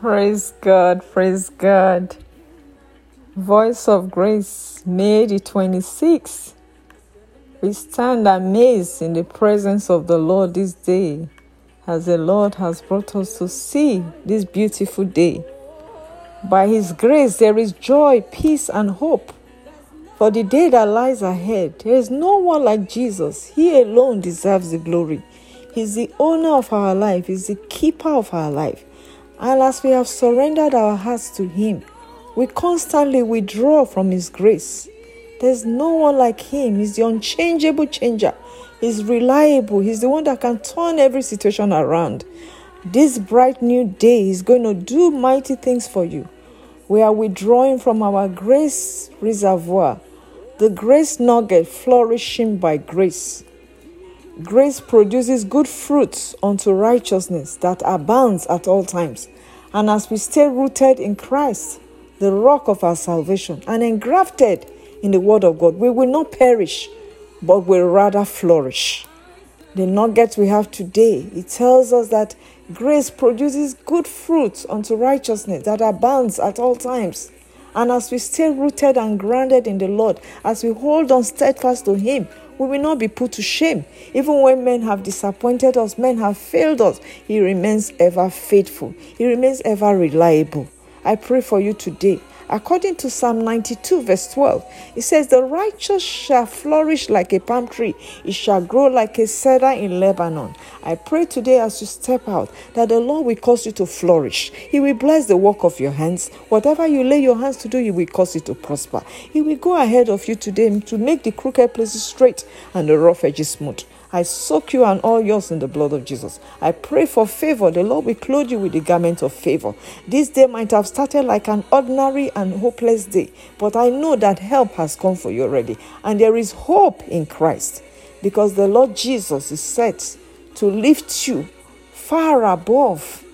Praise God, praise God. Voice of Grace, May the 26th. We stand amazed in the presence of the Lord this day as the Lord has brought us to see this beautiful day. By His grace, there is joy, peace, and hope for the day that lies ahead. There is no one like Jesus. He alone deserves the glory. He's the owner of our life, He's the keeper of our life. And as we have surrendered our hearts to Him, we constantly withdraw from His grace. There's no one like Him. He's the unchangeable changer. He's reliable. He's the one that can turn every situation around. This bright new day is going to do mighty things for you. We are withdrawing from our grace reservoir, the grace nugget flourishing by grace. Grace produces good fruits unto righteousness that abounds at all times. And as we stay rooted in Christ, the rock of our salvation, and engrafted in the Word of God, we will not perish, but will rather flourish. The nugget we have today, it tells us that grace produces good fruits unto righteousness that abounds at all times. And as we stay rooted and grounded in the Lord, as we hold on steadfast to Him, we will not be put to shame. Even when men have disappointed us, men have failed us, He remains ever faithful, He remains ever reliable. I pray for you today. According to Psalm 92, verse 12, it says, The righteous shall flourish like a palm tree, it shall grow like a cedar in Lebanon. I pray today as you step out that the Lord will cause you to flourish. He will bless the work of your hands. Whatever you lay your hands to do, He will cause it to prosper. He will go ahead of you today to make the crooked places straight and the rough edges smooth. I soak you and all yours in the blood of Jesus. I pray for favor. The Lord will clothe you with the garment of favor. This day might have started like an ordinary and hopeless day, but I know that help has come for you already. And there is hope in Christ because the Lord Jesus is set to lift you far above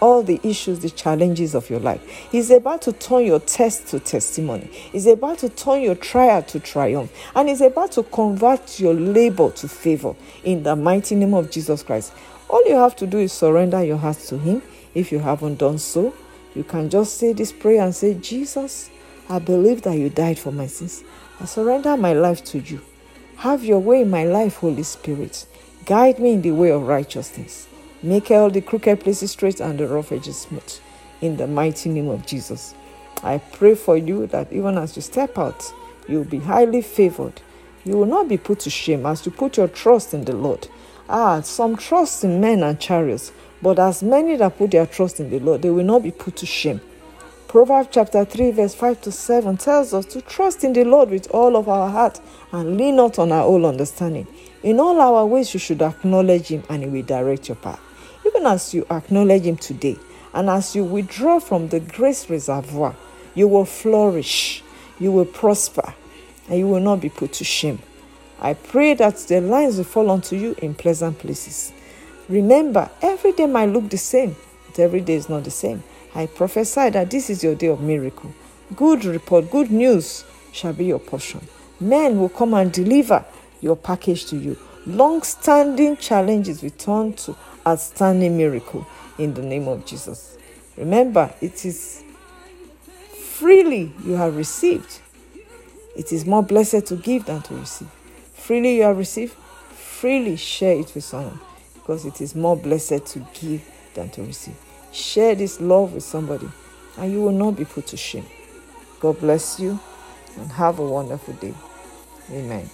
all the issues, the challenges of your life. He's about to turn your test to testimony. He's about to turn your trial to triumph. And he's about to convert your labor to favor in the mighty name of Jesus Christ. All you have to do is surrender your heart to him. If you haven't done so, you can just say this prayer and say, Jesus, I believe that you died for my sins. I surrender my life to you. Have your way in my life, Holy Spirit. Guide me in the way of righteousness. Make all the crooked places straight and the rough edges smooth. In the mighty name of Jesus. I pray for you that even as you step out, you will be highly favored. You will not be put to shame as you put your trust in the Lord. Ah, some trust in men and chariots, but as many that put their trust in the Lord, they will not be put to shame. Proverbs chapter 3, verse 5 to 7 tells us to trust in the Lord with all of our heart and lean not on our own understanding. In all our ways, you should acknowledge Him and He will direct your path. Even as you acknowledge Him today and as you withdraw from the grace reservoir, you will flourish, you will prosper, and you will not be put to shame. I pray that the lines will fall onto you in pleasant places. Remember, every day might look the same, but every day is not the same. I prophesy that this is your day of miracle. Good report, good news shall be your portion. Men will come and deliver your package to you. Long standing challenges return to outstanding miracle in the name of Jesus. Remember, it is freely you have received. It is more blessed to give than to receive. Freely you have received, freely share it with someone because it is more blessed to give than to receive. Share this love with somebody and you will not be put to shame. God bless you and have a wonderful day. Amen.